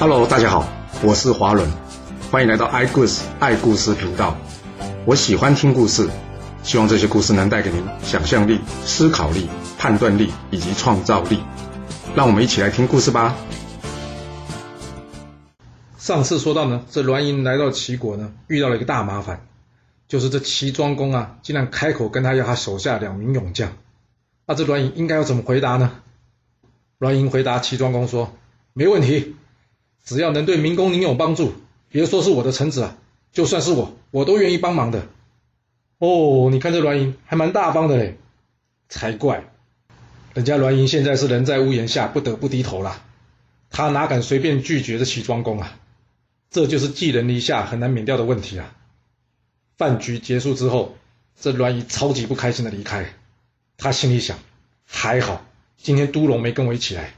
Hello，大家好，我是华伦，欢迎来到爱故事爱故事频道。我喜欢听故事，希望这些故事能带给您想象力、思考力、判断力以及创造力。让我们一起来听故事吧。上次说到呢，这栾盈来到齐国呢，遇到了一个大麻烦，就是这齐庄公啊，竟然开口跟他要他手下两名勇将。那这栾盈应该要怎么回答呢？栾盈回答齐庄公说：“没问题，只要能对明公您有帮助，别说是我的臣子啊，就算是我，我都愿意帮忙的。”哦，你看这栾盈还蛮大方的嘞，才怪！人家栾盈现在是人在屋檐下，不得不低头了，他哪敢随便拒绝这齐庄公啊？这就是寄人篱下很难免掉的问题啊！饭局结束之后，这栾盈超级不开心的离开，他心里想：还好今天都龙没跟我一起来，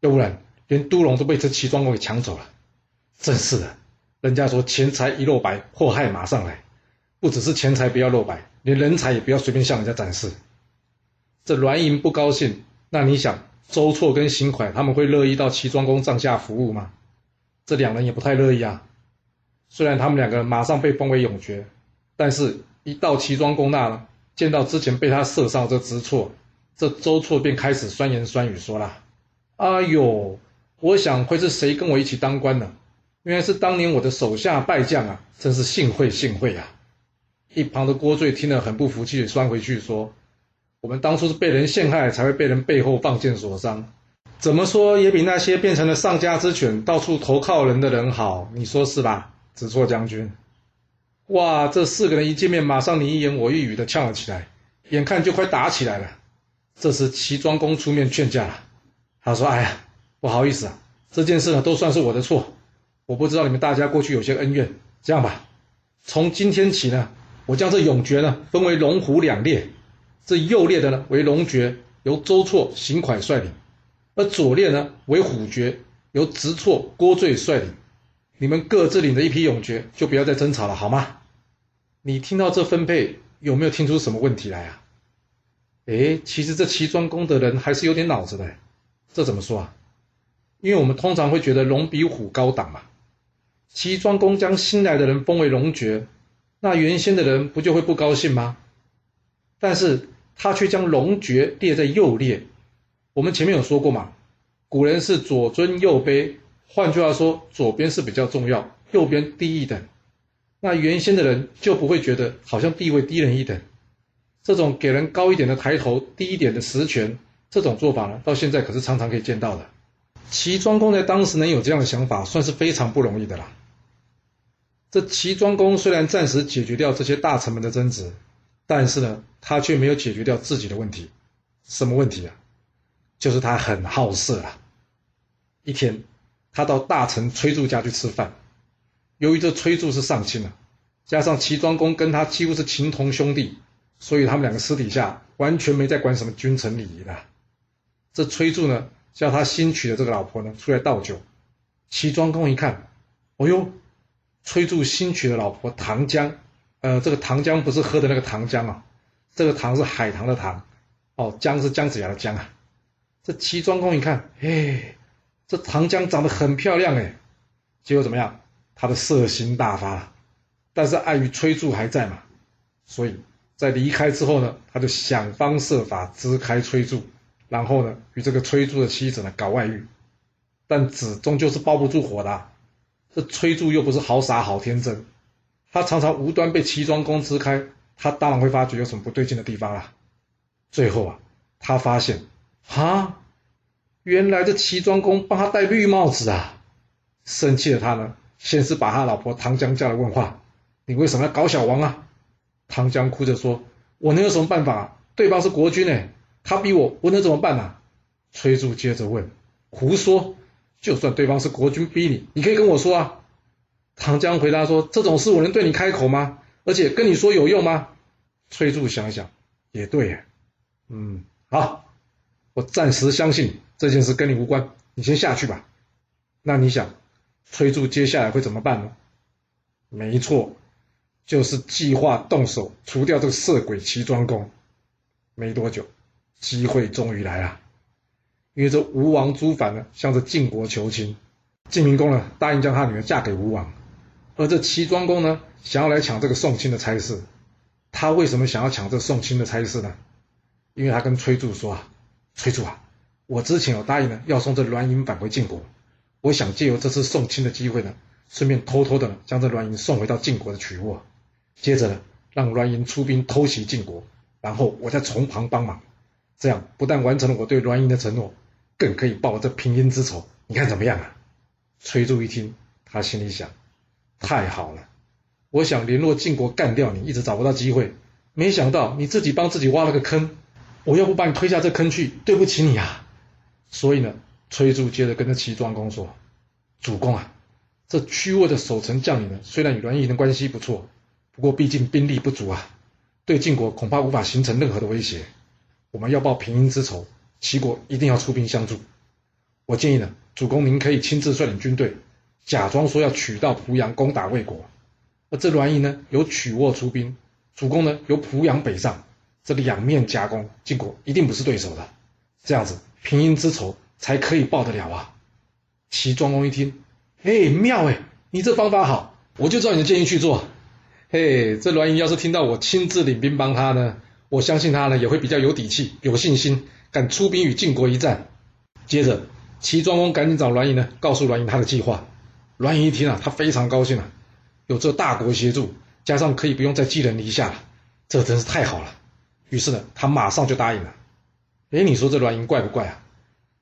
要不然连都龙都被这齐庄公给抢走了。真是的，人家说钱财一露白，祸害马上来。不只是钱财不要露白，连人才也不要随便向人家展示。这栾盈不高兴，那你想周错跟邢款他们会乐意到齐庄公帐下服务吗？这两人也不太乐意啊。虽然他们两个人马上被封为永爵，但是一到齐庄公那呢，见到之前被他射伤这知错，这周错便开始酸言酸语说了：“哎呦，我想会是谁跟我一起当官呢？原来是当年我的手下败将啊！真是幸会幸会啊！”一旁的郭醉听了很不服气，酸回去说：“我们当初是被人陷害，才会被人背后放箭所伤。”怎么说也比那些变成了丧家之犬、到处投靠人的人好，你说是吧？子错将军，哇，这四个人一见面，马上你一言我一语的呛了起来，眼看就快打起来了。这时齐庄公出面劝架了，他说：“哎呀，不好意思啊，这件事呢都算是我的错，我不知道你们大家过去有些恩怨。这样吧，从今天起呢，我将这永爵呢分为龙虎两列，这右列的呢为龙爵，由周错、邢蒯率领。”而左列呢为虎爵，由直错郭醉率领，你们各自领的一批勇爵，就不要再争吵了，好吗？你听到这分配，有没有听出什么问题来啊？哎，其实这齐庄公的人还是有点脑子的，这怎么说啊？因为我们通常会觉得龙比虎高档嘛。齐庄公将新来的人封为龙爵，那原先的人不就会不高兴吗？但是他却将龙爵列在右列。我们前面有说过嘛，古人是左尊右卑，换句话说，左边是比较重要，右边低一等。那原先的人就不会觉得好像地位低人一等，这种给人高一点的抬头，低一点的实权，这种做法呢，到现在可是常常可以见到的。齐庄公在当时能有这样的想法，算是非常不容易的啦。这齐庄公虽然暂时解决掉这些大臣们的争执，但是呢，他却没有解决掉自己的问题。什么问题啊？就是他很好色啊！一天，他到大臣崔杼家去吃饭。由于这崔杼是上卿啊，加上齐庄公跟他几乎是情同兄弟，所以他们两个私底下完全没在管什么君臣礼仪的。这崔杼呢，叫他新娶的这个老婆呢出来倒酒。齐庄公一看，哦呦，崔杼新娶的老婆唐江，呃，这个唐江不是喝的那个糖浆啊，这个唐是海棠的糖，哦，姜是姜子牙的姜啊。这齐庄公一看，哎，这唐江长得很漂亮哎，结果怎么样？他的色心大发，但是碍于崔杼还在嘛，所以在离开之后呢，他就想方设法支开崔杼，然后呢，与这个崔杼的妻子呢搞外遇，但纸终究是包不住火的，这崔杼又不是好傻好天真，他常常无端被齐庄公支开，他当然会发觉有什么不对劲的地方啦。最后啊，他发现。啊！原来这齐庄公帮他戴绿帽子啊！生气的他呢，先是把他老婆唐江叫来问话：“你为什么要搞小王啊？”唐江哭着说：“我能有什么办法啊？对方是国君呢，他逼我，我能怎么办呢？”崔杼接着问：“胡说！就算对方是国君逼你，你可以跟我说啊。”唐江回答说：“这种事我能对你开口吗？而且跟你说有用吗？”崔杼想想，也对，嗯，好。我暂时相信这件事跟你无关，你先下去吧。那你想，崔杼接下来会怎么办呢？没错，就是计划动手除掉这个色鬼齐庄公。没多久，机会终于来了，因为这吴王朱反呢向着晋国求亲，晋明公呢答应将他女儿嫁给吴王，而这齐庄公呢想要来抢这个宋亲的差事。他为什么想要抢这宋亲的差事呢？因为他跟崔杼说啊，崔杼啊，我之前有答应呢要送这栾盈返回晋国，我想借由这次送亲的机会呢，顺便偷偷的将这栾盈送回到晋国的曲沃，接着呢让栾盈出兵偷袭晋国，然后我再从旁帮忙，这样不但完成了我对栾盈的承诺，更可以报我这平阴之仇。你看怎么样啊？崔杼一听，他心里想：太好了，我想联络晋国干掉你，一直找不到机会，没想到你自己帮自己挖了个坑，我要不把你推下这坑去，对不起你啊！所以呢，崔杼接着跟着齐庄公说：“主公啊，这曲沃的守城将领呢，虽然与栾盈的关系不错，不过毕竟兵力不足啊，对晋国恐怕无法形成任何的威胁。我们要报平阴之仇，齐国一定要出兵相助。我建议呢。”主公，您可以亲自率领军队，假装说要取到濮阳，攻打魏国。而这栾盈呢，由曲沃出兵，主公呢由濮阳北上，这两面夹攻，晋国一定不是对手的。这样子，平阴之仇才可以报得了啊！齐庄公一听，哎，妙哎，你这方法好，我就照你的建议去做。嘿，这栾盈要是听到我亲自领兵帮他呢，我相信他呢也会比较有底气、有信心，敢出兵与晋国一战。接着。齐庄公赶紧找栾盈呢，告诉栾盈他的计划。栾盈一听啊，他非常高兴啊，有这大国协助，加上可以不用再寄人篱下了，这真是太好了。于是呢，他马上就答应了。哎，你说这栾盈怪不怪啊？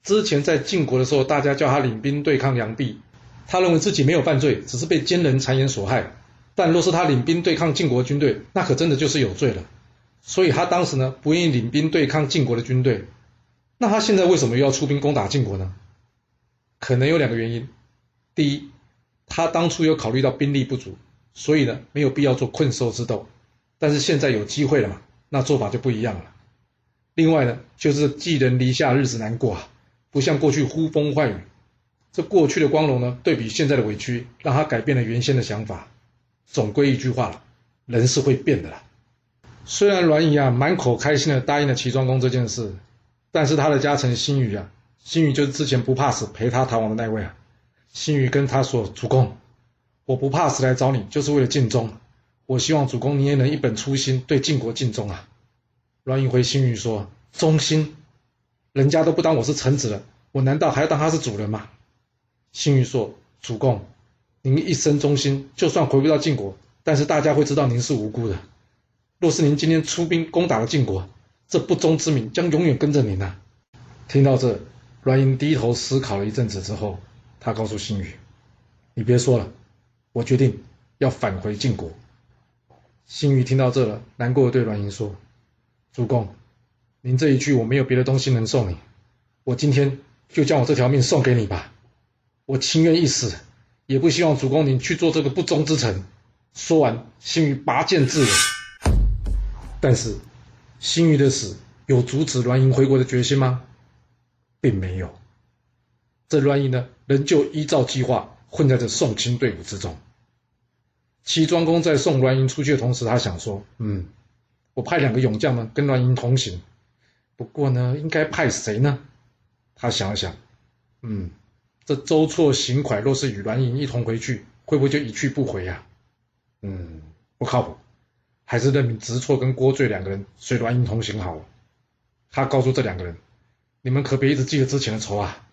之前在晋国的时候，大家叫他领兵对抗梁壁，他认为自己没有犯罪，只是被奸人谗言所害。但若是他领兵对抗晋国军队，那可真的就是有罪了。所以他当时呢，不愿意领兵对抗晋国的军队。那他现在为什么又要出兵攻打晋国呢？可能有两个原因，第一，他当初有考虑到兵力不足，所以呢没有必要做困兽之斗，但是现在有机会了嘛，那做法就不一样了。另外呢，就是寄人篱下，日子难过啊，不像过去呼风唤雨，这过去的光荣呢，对比现在的委屈，让他改变了原先的想法。总归一句话了，人是会变的啦。虽然栾仪啊满口开心的答应了齐庄公这件事，但是他的家臣辛羽啊。新宇就是之前不怕死陪他逃亡的那位啊。新宇跟他说：“主公，我不怕死来找你，就是为了尽忠。我希望主公你也能一本初心，对晋国尽忠啊。”栾盈回新宇说：“忠心？人家都不当我是臣子了，我难道还要当他是主人吗？”新宇说：“主公，您一生忠心，就算回不到晋国，但是大家会知道您是无辜的。若是您今天出兵攻打了晋国，这不忠之名将永远跟着您呐。”听到这。栾盈低头思考了一阵子之后，他告诉新宇：“你别说了，我决定要返回晋国。”新宇听到这了，难过的对栾盈说：“主公，您这一句我没有别的东西能送你，我今天就将我这条命送给你吧。我情愿一死，也不希望主公您去做这个不忠之臣。”说完，新宇拔剑自刎。但是，辛余的死有阻止栾盈回国的决心吗？并没有，这栾盈呢，仍旧依照计划混在这宋亲队伍之中。齐庄公在送栾盈出去的同时，他想说：“嗯，我派两个勇将呢，跟栾盈同行。不过呢，应该派谁呢？”他想了想，嗯，这周错邢蒯若是与栾盈一同回去，会不会就一去不回呀？嗯，不靠谱，还是任命直错跟郭罪两个人随栾盈同行好了。他告诉这两个人。你们可别一直记着之前的仇啊！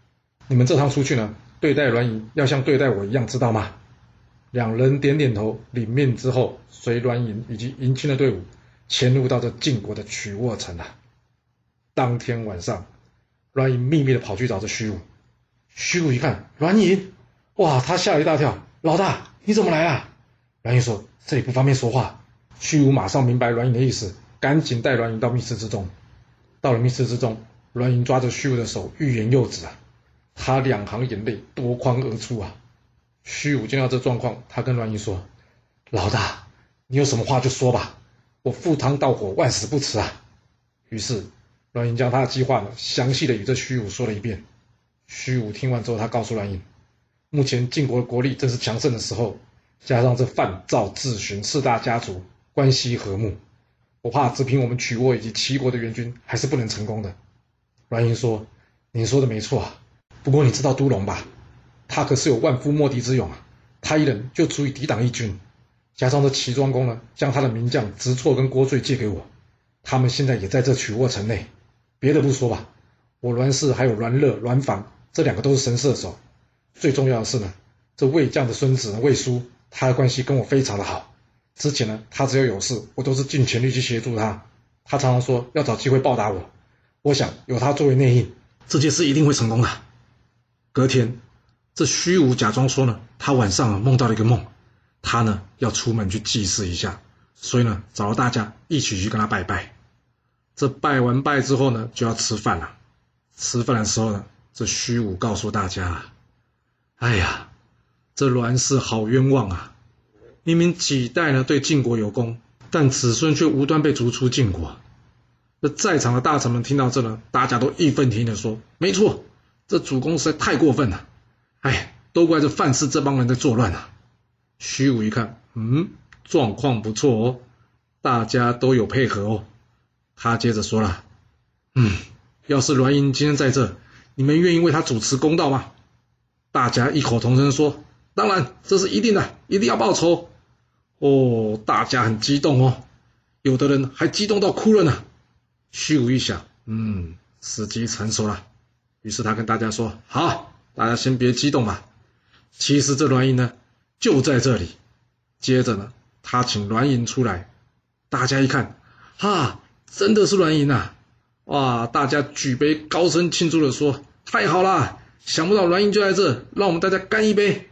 你们这趟出去呢，对待栾盈要像对待我一样，知道吗？两人点点头，领命之后，随栾盈以及迎亲的队伍，潜入到这晋国的曲沃城啊。当天晚上，栾盈秘密的跑去找这虚武。虚武一看栾盈，哇，他吓了一大跳。老大，你怎么来啊？栾盈说：“这里不方便说话。”虚无马上明白栾盈的意思，赶紧带栾盈到密室之中。到了密室之中。栾盈抓着虚无的手，欲言又止啊！他两行眼泪夺眶而出啊！虚无见到这状况，他跟栾盈说：“老大，你有什么话就说吧，我赴汤蹈火，万死不辞啊！”于是栾盈将他的计划呢，详细的与这虚无说了一遍。虚无听完之后，他告诉栾盈：“目前晋国的国力正是强盛的时候，加上这范、赵、智、荀四大家族关系和睦，我怕只凭我们曲沃以及齐国的援军，还是不能成功的。”栾盈说：“您说的没错，不过你知道都龙吧？他可是有万夫莫敌之勇啊，他一人就足以抵挡一军。加上这齐庄公呢，将他的名将直错跟郭罪借给我，他们现在也在这曲沃城内。别的不说吧，我栾氏还有栾乐、栾房这两个都是神射手。最重要的是呢，这魏将的孙子魏叔，他的关系跟我非常的好。之前呢，他只要有事，我都是尽全力去协助他。他常常说要找机会报答我。我想有他作为内应，这件事一定会成功的。隔天，这虚无假装说呢，他晚上啊梦到了一个梦。他呢要出门去祭祀一下，所以呢找了大家一起去跟他拜拜。这拜完拜之后呢，就要吃饭了。吃饭的时候呢，这虚无告诉大家：“哎呀，这栾氏好冤枉啊！明明几代呢对晋国有功，但子孙却无端被逐出晋国。”那在场的大臣们听到这呢，大家都义愤填膺的说：“没错，这主公实在太过分了！哎，都怪这范氏这帮人在作乱啊！”虚武一看，嗯，状况不错哦，大家都有配合哦。他接着说了，嗯，要是栾盈今天在这，你们愿意为他主持公道吗？大家异口同声说，当然，这是一定的，一定要报仇。哦，大家很激动哦，有的人还激动到哭了呢。虚无一想，嗯，时机成熟了，于是他跟大家说，好，大家先别激动嘛。其实这栾盈呢。就在这里，接着呢，他请栾盈出来，大家一看，哈，真的是栾盈呐！哇，大家举杯高声庆祝的说：“太好了！想不到栾盈就在这，让我们大家干一杯。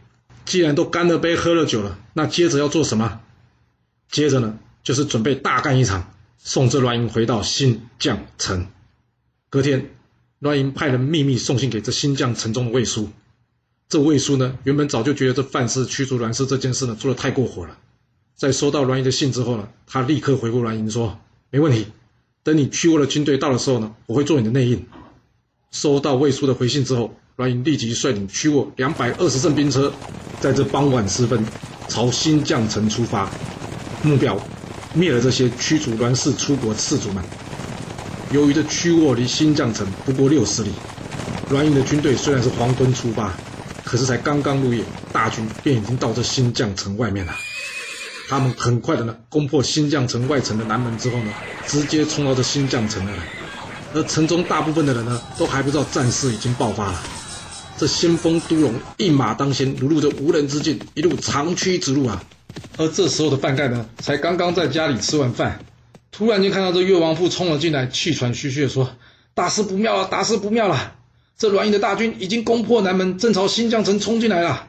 既然都干了杯，喝了酒了，那接着要做什么？接着呢，就是准备大干一场，送这栾盈回到新绛城。隔天，栾盈派人秘密送信给这新绛城中的魏书。这魏书呢，原本早就觉得这范氏驱逐栾氏这件事呢做的太过火了。在收到栾盈的信之后呢，他立刻回复栾盈说：“没问题，等你驱过的军队到的时候呢，我会做你的内应。”收到魏书的回信之后，栾盈立即率领驱沃两百二十乘兵车，在这傍晚时分朝新绛城出发，目标灭了这些驱逐栾氏出国士卒们。由于这曲沃离新绛城不过六十里，栾盈的军队虽然是黄昏出发。可是才刚刚入夜，大军便已经到这新绛城外面了。他们很快的呢，攻破新绛城外城的南门之后呢，直接冲到这新绛城来。而城中大部分的人呢，都还不知道战事已经爆发了。这先锋都龙一马当先，如入这无人之境，一路长驱直入啊。而这时候的范盖呢，才刚刚在家里吃完饭，突然间看到这越王父冲了进来，气喘吁吁的说：“大事不妙了，大事不妙了！”这栾盈的大军已经攻破南门，正朝新绛城冲进来了。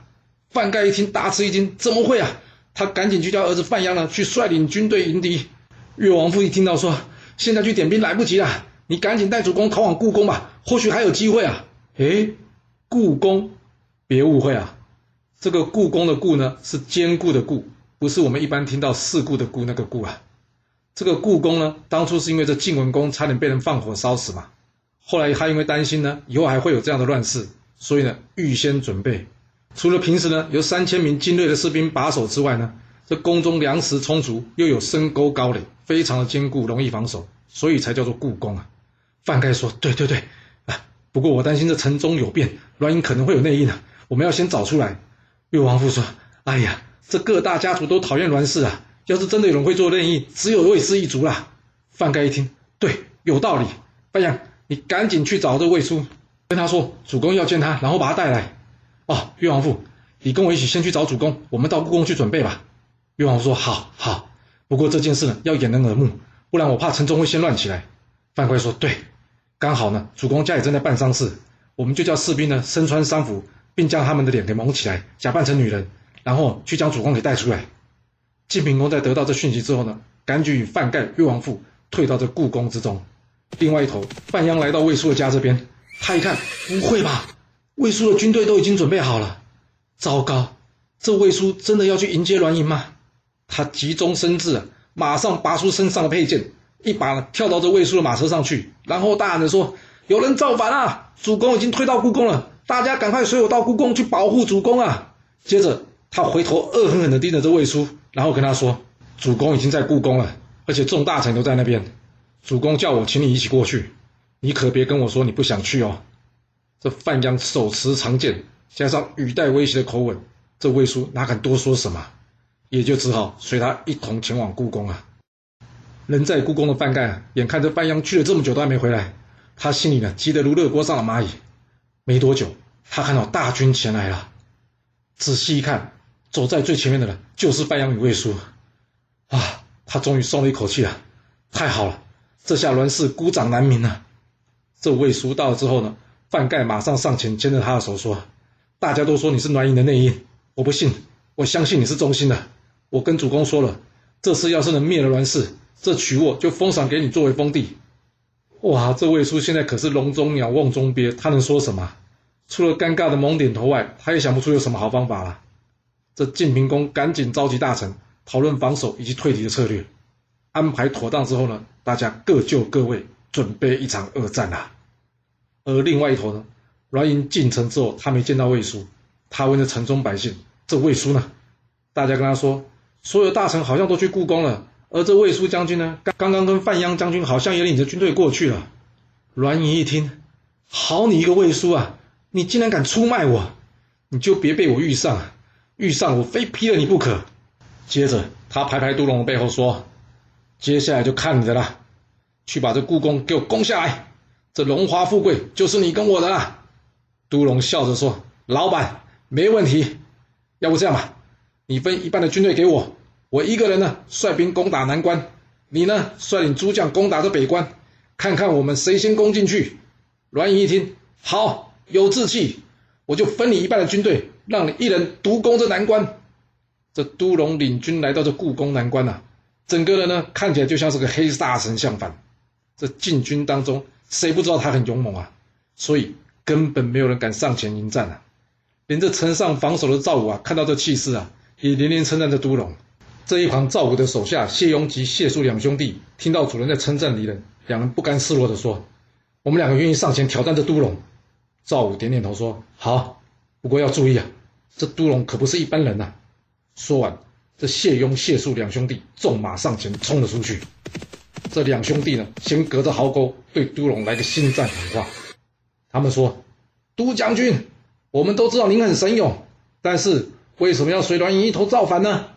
范盖一听，大吃一惊：“怎么会啊？”他赶紧去叫儿子范鞅呢，去率领军队迎敌。越王父一听到说：“现在去点兵来不及了，你赶紧带主公逃往故宫吧，或许还有机会啊。”哎，故宫，别误会啊，这个故宫的“故”呢，是坚固的“固”，不是我们一般听到事故的“故”那个“故”啊。这个故宫呢，当初是因为这晋文公差点被人放火烧死嘛。后来他因为担心呢，以后还会有这样的乱世，所以呢，预先准备。除了平时呢有三千名精锐的士兵把守之外呢，这宫中粮食充足，又有深沟高垒，非常的坚固，容易防守，所以才叫做故宫啊。范盖说：“对对对，不过我担心这城中有变，栾英可能会有内应啊，我们要先找出来。”越王父说：“哎呀，这各大家族都讨厌栾氏啊，要是真的有人会做内应，只有魏氏一族啦。”范盖一听，对，有道理。范阳。你赶紧去找这魏叔，跟他说主公要见他，然后把他带来。哦，越王父，你跟我一起先去找主公，我们到故宫去准备吧。越王父说：好好，不过这件事呢要掩人耳目，不然我怕城中会先乱起来。范贵说：对，刚好呢，主公家里正在办丧事，我们就叫士兵呢身穿丧服，并将他们的脸给蒙起来，假扮成女人，然后去将主公给带出来。晋平公在得到这讯息之后呢，赶紧与范盖、越王父退到这故宫之中。另外一头，范鞅来到魏叔的家这边，他一看，不会吧？魏叔的军队都已经准备好了。糟糕，这魏叔真的要去迎接栾盈吗？他急中生智，马上拔出身上的佩剑，一把跳到这魏叔的马车上去，然后大喊着说：“有人造反啊！主公已经退到故宫了，大家赶快随我到故宫去保护主公啊！”接着，他回头恶狠狠地盯着这魏叔，然后跟他说：“主公已经在故宫了，而且众大臣都在那边。”主公叫我请你一起过去，你可别跟我说你不想去哦。这范阳手持长剑，加上语带威胁的口吻，这魏叔哪敢多说什么，也就只好随他一同前往故宫啊。人在故宫的范盖啊，眼看着范阳去了这么久都还没回来，他心里呢急得如热锅上的蚂蚁。没多久，他看到大军前来了，仔细一看，走在最前面的人就是范阳与魏叔。啊，他终于松了一口气了！太好了，这下栾氏孤掌难鸣了。这魏叔到了之后呢，范盖马上上前牵着他的手说：“大家都说你是栾银的内应，我不信，我相信你是忠心的。我跟主公说了，这次要是能灭了栾氏。”这曲沃就封赏给你作为封地，哇！这魏叔现在可是笼中鸟，瓮中鳖，他能说什么？除了尴尬的猛点头外，他也想不出有什么好方法了。这晋平公赶紧召集大臣讨论防守以及退敌的策略，安排妥当之后呢，大家各就各位，准备一场恶战啊。而另外一头呢，栾盈进城之后，他没见到魏叔，他问这城中百姓：“这魏叔呢？”大家跟他说：“所有大臣好像都去故宫了。”而这魏叔将军呢，刚刚刚跟范鞅将军好像也领着军队过去了。栾盈一听，好你一个魏叔啊，你竟然敢出卖我，你就别被我遇上，遇上我非劈了你不可。接着他拍拍都龙的背后说：“接下来就看你的了，去把这故宫给我攻下来，这荣华富贵就是你跟我的了。”都龙笑着说：“老板，没问题。要不这样吧，你分一半的军队给我。”我一个人呢，率兵攻打南关，你呢，率领诸将攻打这北关，看看我们谁先攻进去。栾盈一听，好，有志气，我就分你一半的军队，让你一人独攻这南关。这都龙领军来到这故宫南关呐，整个人呢，看起来就像是个黑大神相反。这禁军当中，谁不知道他很勇猛啊？所以根本没有人敢上前迎战啊。连这城上防守的赵武啊，看到这气势啊，也连连称赞这都龙。这一旁，赵武的手下谢雍及谢肃两兄弟听到主人在称赞敌人，两人不甘示弱地说：“我们两个愿意上前挑战这都龙。”赵武点点头说：“好，不过要注意啊，这都龙可不是一般人呐。”说完，这谢雍、谢肃两兄弟纵马上前冲了出去。这两兄弟呢，先隔着壕沟对都龙来个心战喊话。他们说：“都将军，我们都知道您很神勇，但是为什么要随栾盈一头造反呢？”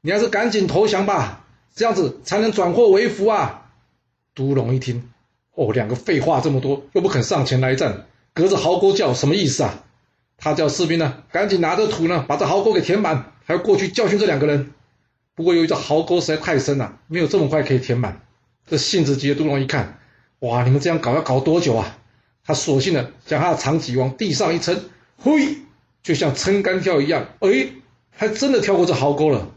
你还是赶紧投降吧，这样子才能转祸为福啊！都龙一听，哦，两个废话这么多，又不肯上前来战，隔着壕沟叫什么意思啊？他叫士兵呢，赶紧拿着土呢，把这壕沟给填满，还要过去教训这两个人。不过由于这壕沟实在太深了，没有这么快可以填满。这性子急的都龙一看，哇，你们这样搞要搞多久啊？他索性呢，将他的长戟往地上一撑，嘿，就像撑杆跳一样，哎，还真的跳过这壕沟了。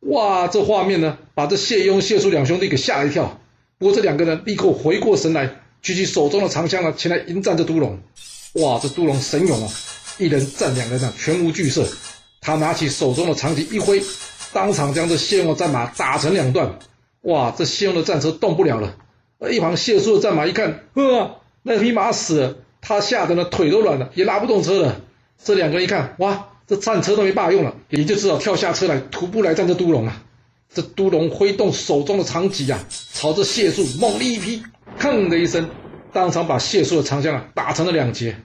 哇，这画面呢，把这谢雍、谢肃两兄弟给吓了一跳。不过这两个人立刻回过神来，举起手中的长枪呢，前来迎战这都龙。哇，这都龙神勇啊，一人战两人啊，全无惧色。他拿起手中的长戟一挥，当场将这谢雍的战马打成两段。哇，这谢雍的战车动不了了。而一旁谢肃的战马一看，呵，那匹马死了，他吓得呢腿都软了，也拉不动车了。这两个人一看，哇！这战车都没办法用了，也就只好跳下车来徒步来战这都龙啊！这都龙挥动手中的长戟啊，朝着谢肃猛力一劈，砰的一声，当场把谢肃的长枪啊打成了两截。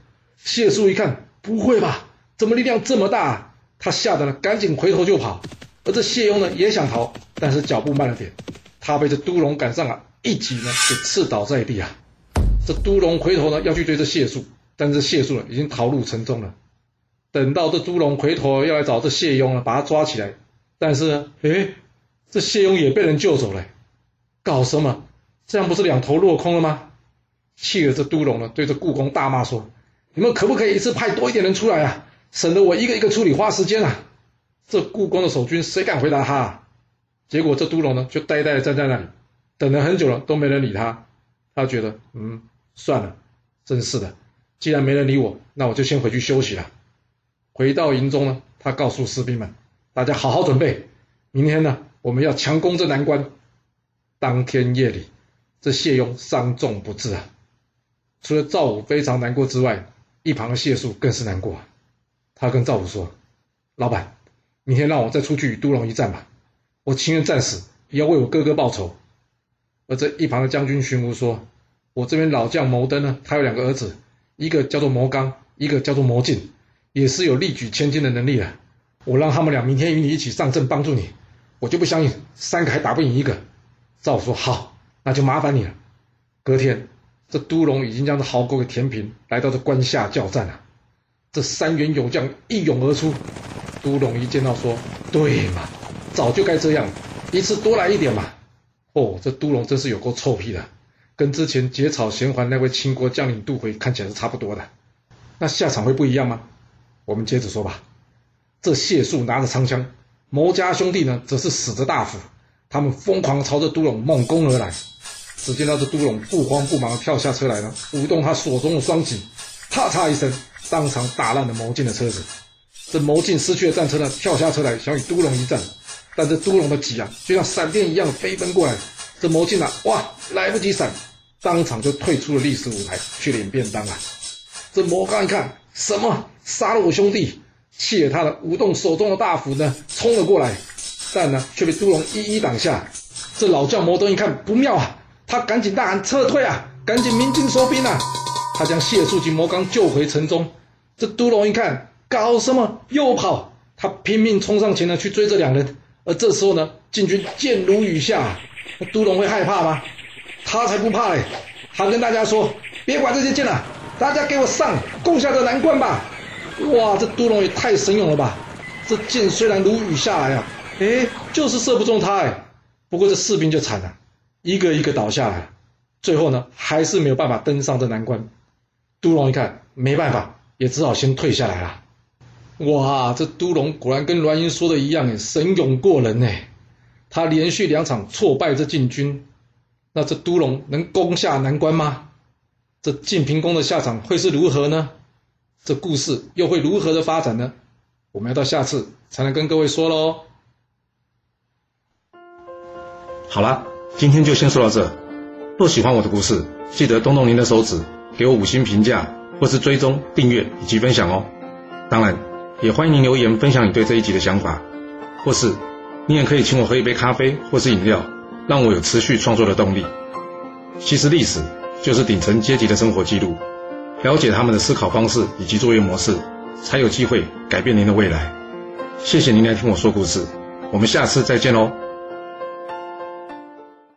谢肃一看，不会吧？怎么力量这么大？他吓得呢，赶紧回头就跑。而这谢雍呢，也想逃，但是脚步慢了点，他被这都龙赶上啊，一戟呢给刺倒在地啊！这都龙回头呢要去追这谢肃，但是谢肃呢已经逃入城中了。等到这都龙回头要来找这谢雍了，把他抓起来，但是，诶，这谢雍也被人救走了，搞什么？这样不是两头落空了吗？气得这都龙呢，对着故宫大骂说：“你们可不可以一次派多一点人出来啊？省得我一个一个处理，花时间啊！”这故宫的守军谁敢回答他？啊结果这都龙呢，就呆呆的站在那里，等了很久了，都没人理他。他觉得，嗯，算了，真是的，既然没人理我，那我就先回去休息了。回到营中呢，他告诉士兵们：“大家好好准备，明天呢，我们要强攻这难关。”当天夜里，这谢雍伤重不治啊。除了赵武非常难过之外，一旁的谢树更是难过啊。他跟赵武说：“老板，明天让我再出去与都龙一战吧，我情愿战死，也要为我哥哥报仇。”而这一旁的将军荀彧说：“我这边老将牟登呢，他有两个儿子，一个叫做牟刚，一个叫做牟进。”也是有力举千金的能力的。我让他们俩明天与你一起上阵帮助你，我就不相信三个还打不赢一个。赵说好，那就麻烦你了。隔天，这都龙已经将这壕沟给填平，来到这关下叫战了。这三员勇将一涌而出，都龙一见到说：“对嘛，早就该这样，一次多来一点嘛。”哦，这都龙真是有够臭屁的，跟之前结草衔环那位秦国将领杜回看起来是差不多的。那下场会不一样吗？我们接着说吧。这谢树拿着长枪，牟家兄弟呢则是使着大斧，他们疯狂朝着都龙猛攻而来。只见到这都龙不慌不忙跳下车来了，舞动他手中的双戟，啪嚓一声，当场打烂了牟进的车子。这牟进失去了战车呢，跳下车来想与都龙一战。但这都龙的戟啊，就像闪电一样飞奔过来。这魔镜啊，哇，来不及闪，当场就退出了历史舞台，去领便当啊。这魔刚一看，什么杀了我兄弟，气得他的舞动手中的大斧呢，冲了过来，但呢却被都龙一一挡下。这老将摩登一看不妙啊，他赶紧大喊撤退啊，赶紧鸣金收兵啊。他将谢树及魔刚救回城中。这都龙一看，搞什么又跑，他拼命冲上前呢去追这两人。而这时候呢，禁军箭如雨下，那都龙会害怕吗？他才不怕嘞！他跟大家说：“别管这些箭了，大家给我上，攻下这难关吧！”哇，这都龙也太神勇了吧！这箭虽然如雨下来啊，哎，就是射不中他哎。不过这士兵就惨了，一个一个倒下来，最后呢，还是没有办法登上这难关。都龙一看没办法，也只好先退下来了。哇，这都龙果然跟栾英说的一样，哎神勇过人哎。他连续两场挫败这晋军，那这都龙能攻下难关吗？这晋平公的下场会是如何呢？这故事又会如何的发展呢？我们要到下次才能跟各位说喽。好了，今天就先说到这。若喜欢我的故事，记得动动您的手指，给我五星评价，或是追踪、订阅以及分享哦。当然。也欢迎您留言分享你对这一集的想法，或是你也可以请我喝一杯咖啡或是饮料，让我有持续创作的动力。其实历史就是顶层阶级的生活记录，了解他们的思考方式以及作业模式，才有机会改变您的未来。谢谢您来听我说故事，我们下次再见喽。